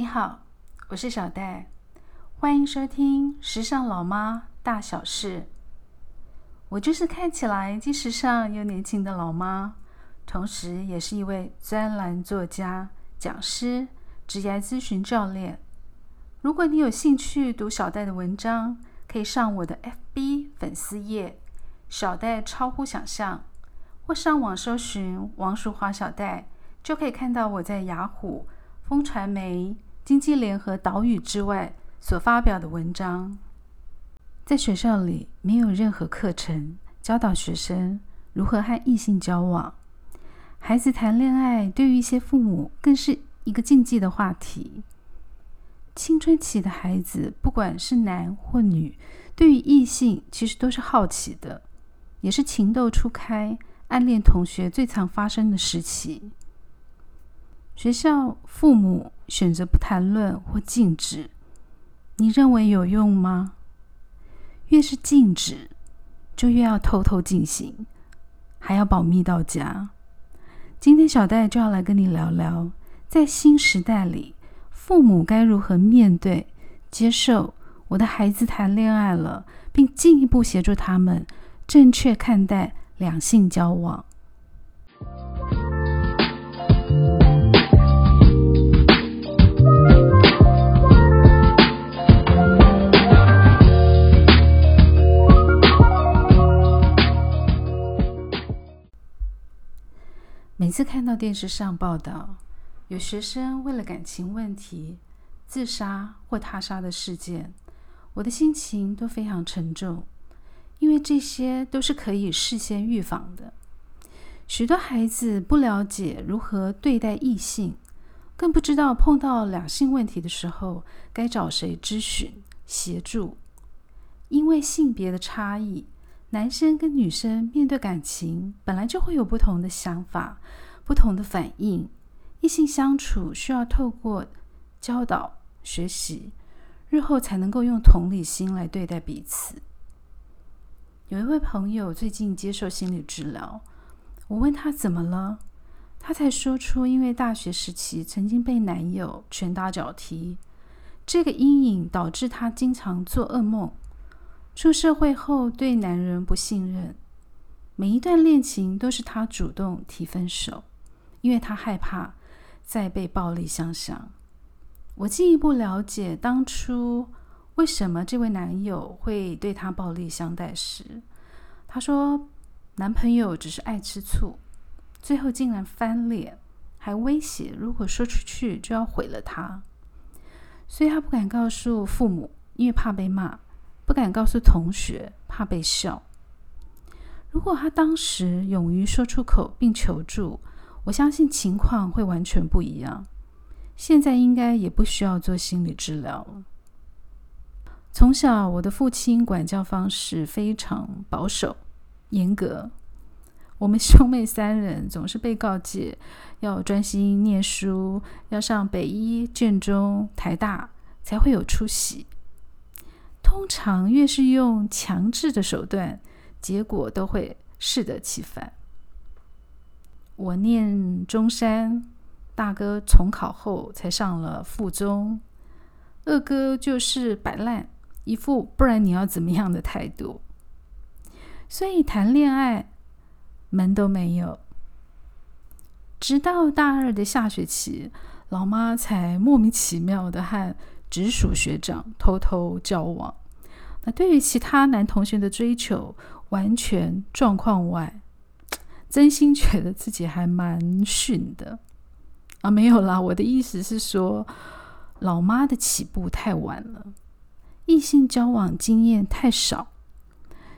你好，我是小戴，欢迎收听《时尚老妈大小事》。我就是看起来既时尚又年轻的老妈，同时也是一位专栏作家、讲师、职业咨询教练。如果你有兴趣读小戴的文章，可以上我的 FB 粉丝页“小戴超乎想象”，或上网搜寻王淑华小戴，就可以看到我在雅虎、风传媒、经济联合岛屿之外所发表的文章。在学校里，没有任何课程教导学生如何和异性交往。孩子谈恋爱，对于一些父母更是一个禁忌的话题。青春期的孩子，不管是男或女，对于异性其实都是好奇的，也是情窦初开、暗恋同学最常发生的时期。学校、父母选择不谈论或禁止，你认为有用吗？越是禁止，就越要偷偷进行，还要保密到家。今天小戴就要来跟你聊聊，在新时代里，父母该如何面对、接受我的孩子谈恋爱了，并进一步协助他们正确看待两性交往。每次看到电视上报道有学生为了感情问题自杀或他杀的事件，我的心情都非常沉重，因为这些都是可以事先预防的。许多孩子不了解如何对待异性，更不知道碰到两性问题的时候该找谁咨询协助。因为性别的差异。男生跟女生面对感情本来就会有不同的想法、不同的反应，异性相处需要透过教导、学习，日后才能够用同理心来对待彼此。有一位朋友最近接受心理治疗，我问他怎么了，他才说出因为大学时期曾经被男友拳打脚踢，这个阴影导致他经常做噩梦。出社会后，对男人不信任，每一段恋情都是他主动提分手，因为他害怕再被暴力相向。我进一步了解当初为什么这位男友会对他暴力相待时，他说男朋友只是爱吃醋，最后竟然翻脸，还威胁如果说出去就要毁了他，所以他不敢告诉父母，因为怕被骂。不敢告诉同学，怕被笑。如果他当时勇于说出口并求助，我相信情况会完全不一样。现在应该也不需要做心理治疗。从小，我的父亲管教方式非常保守、严格。我们兄妹三人总是被告诫要专心念书，要上北医、建中、台大，才会有出息。通常越是用强制的手段，结果都会适得其反。我念中山，大哥重考后才上了附中，二哥就是摆烂，一副不然你要怎么样的态度。所以谈恋爱门都没有。直到大二的下学期，老妈才莫名其妙的和。直属学长偷偷交往，那对于其他男同学的追求完全状况外，真心觉得自己还蛮逊的啊！没有啦，我的意思是说，老妈的起步太晚了，异性交往经验太少，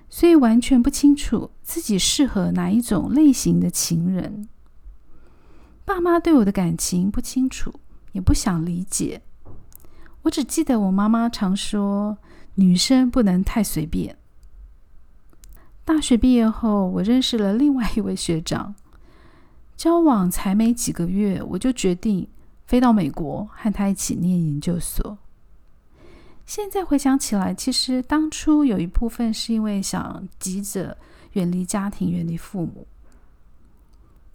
所以完全不清楚自己适合哪一种类型的情人。爸妈对我的感情不清楚，也不想理解。我只记得我妈妈常说：“女生不能太随便。”大学毕业后，我认识了另外一位学长，交往才没几个月，我就决定飞到美国和他一起念研究所。现在回想起来，其实当初有一部分是因为想急着远离家庭、远离父母。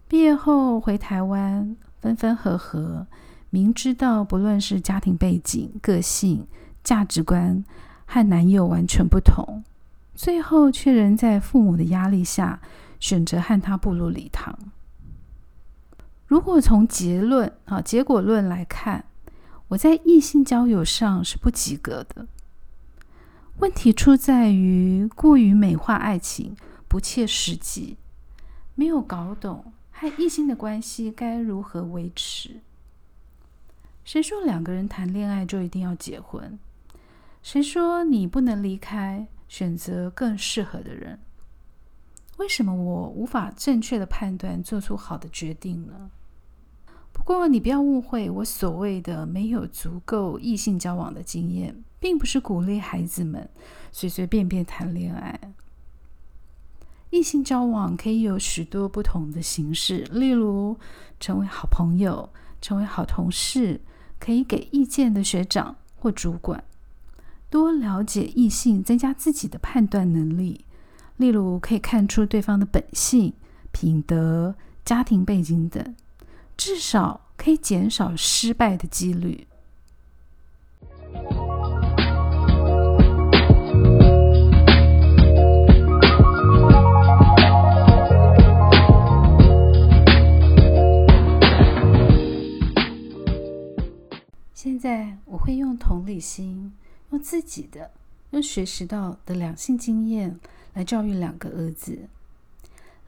毕业后回台湾，分分合合。明知道不论是家庭背景、个性、价值观和男友完全不同，最后却仍在父母的压力下选择和他步入礼堂。如果从结论啊结果论来看，我在异性交友上是不及格的。问题出在于过于美化爱情，不切实际，没有搞懂和异性的关系该如何维持。谁说两个人谈恋爱就一定要结婚？谁说你不能离开，选择更适合的人？为什么我无法正确的判断，做出好的决定呢？不过你不要误会，我所谓的没有足够异性交往的经验，并不是鼓励孩子们随随便便谈恋爱。异性交往可以有许多不同的形式，例如成为好朋友、成为好同事、可以给意见的学长或主管。多了解异性，增加自己的判断能力。例如，可以看出对方的本性、品德、家庭背景等，至少可以减少失败的几率。在，我会用同理心，用自己的、用学习到的两性经验。来教育两个儿子，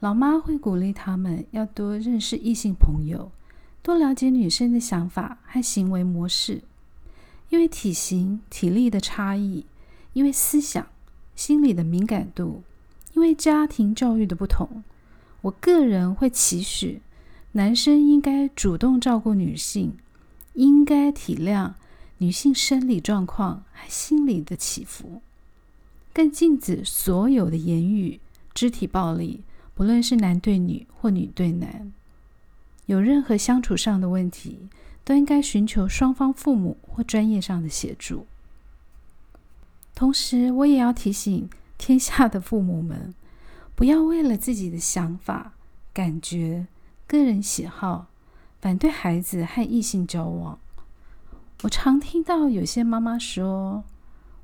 老妈会鼓励他们要多认识异性朋友，多了解女生的想法和行为模式。因为体型、体力的差异，因为思想、心理的敏感度，因为家庭教育的不同，我个人会期许男生应该主动照顾女性，应该体谅女性生理状况和心理的起伏。更禁止所有的言语、肢体暴力，不论是男对女或女对男。有任何相处上的问题，都应该寻求双方父母或专业上的协助。同时，我也要提醒天下的父母们，不要为了自己的想法、感觉、个人喜好，反对孩子和异性交往。我常听到有些妈妈说。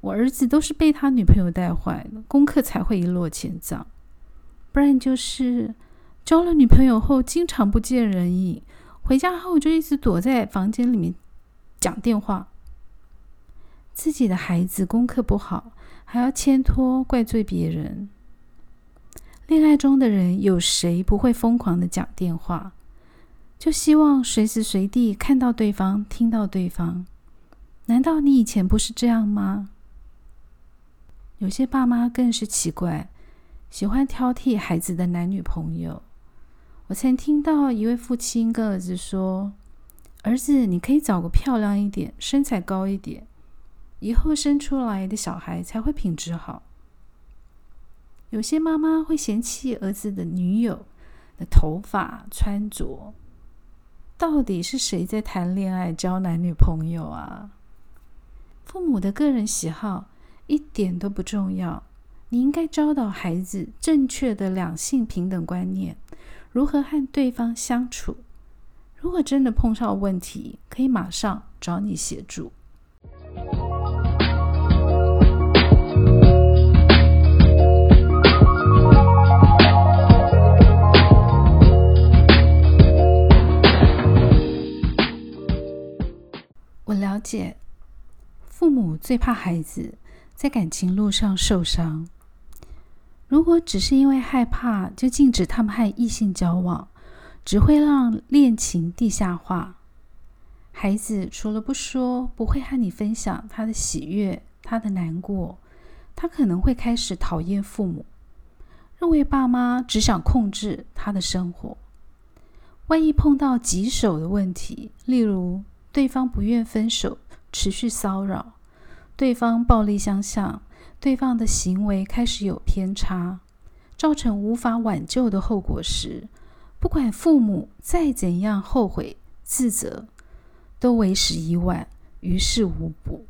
我儿子都是被他女朋友带坏的，功课才会一落千丈。不然就是交了女朋友后，经常不见人影，回家后就一直躲在房间里面讲电话。自己的孩子功课不好，还要牵拖怪罪别人。恋爱中的人有谁不会疯狂的讲电话？就希望随时随地看到对方，听到对方。难道你以前不是这样吗？有些爸妈更是奇怪，喜欢挑剔孩子的男女朋友。我曾听到一位父亲跟儿子说：“儿子，你可以找个漂亮一点、身材高一点，以后生出来的小孩才会品质好。”有些妈妈会嫌弃儿子的女友的头发、穿着。到底是谁在谈恋爱、交男女朋友啊？父母的个人喜好。一点都不重要。你应该教导孩子正确的两性平等观念，如何和对方相处。如果真的碰上问题，可以马上找你协助。解，父母最怕孩子。在感情路上受伤，如果只是因为害怕就禁止他们和异性交往，只会让恋情地下化。孩子除了不说，不会和你分享他的喜悦、他的难过，他可能会开始讨厌父母，认为爸妈只想控制他的生活。万一碰到棘手的问题，例如对方不愿分手，持续骚扰。对方暴力相向，对方的行为开始有偏差，造成无法挽救的后果时，不管父母再怎样后悔自责，都为时已晚，于事无补。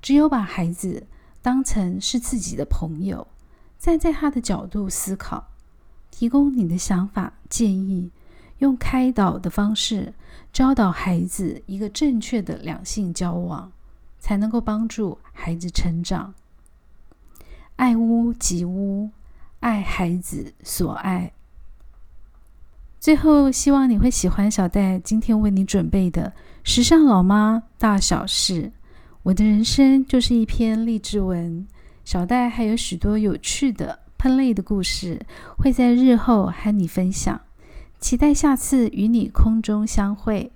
只有把孩子当成是自己的朋友，站在他的角度思考，提供你的想法建议，用开导的方式教导孩子一个正确的两性交往，才能够帮助孩子成长。爱屋及乌，爱孩子所爱。最后，希望你会喜欢小戴今天为你准备的《时尚老妈大小事》。我的人生就是一篇励志文。小戴还有许多有趣的喷泪的故事，会在日后和你分享。期待下次与你空中相会。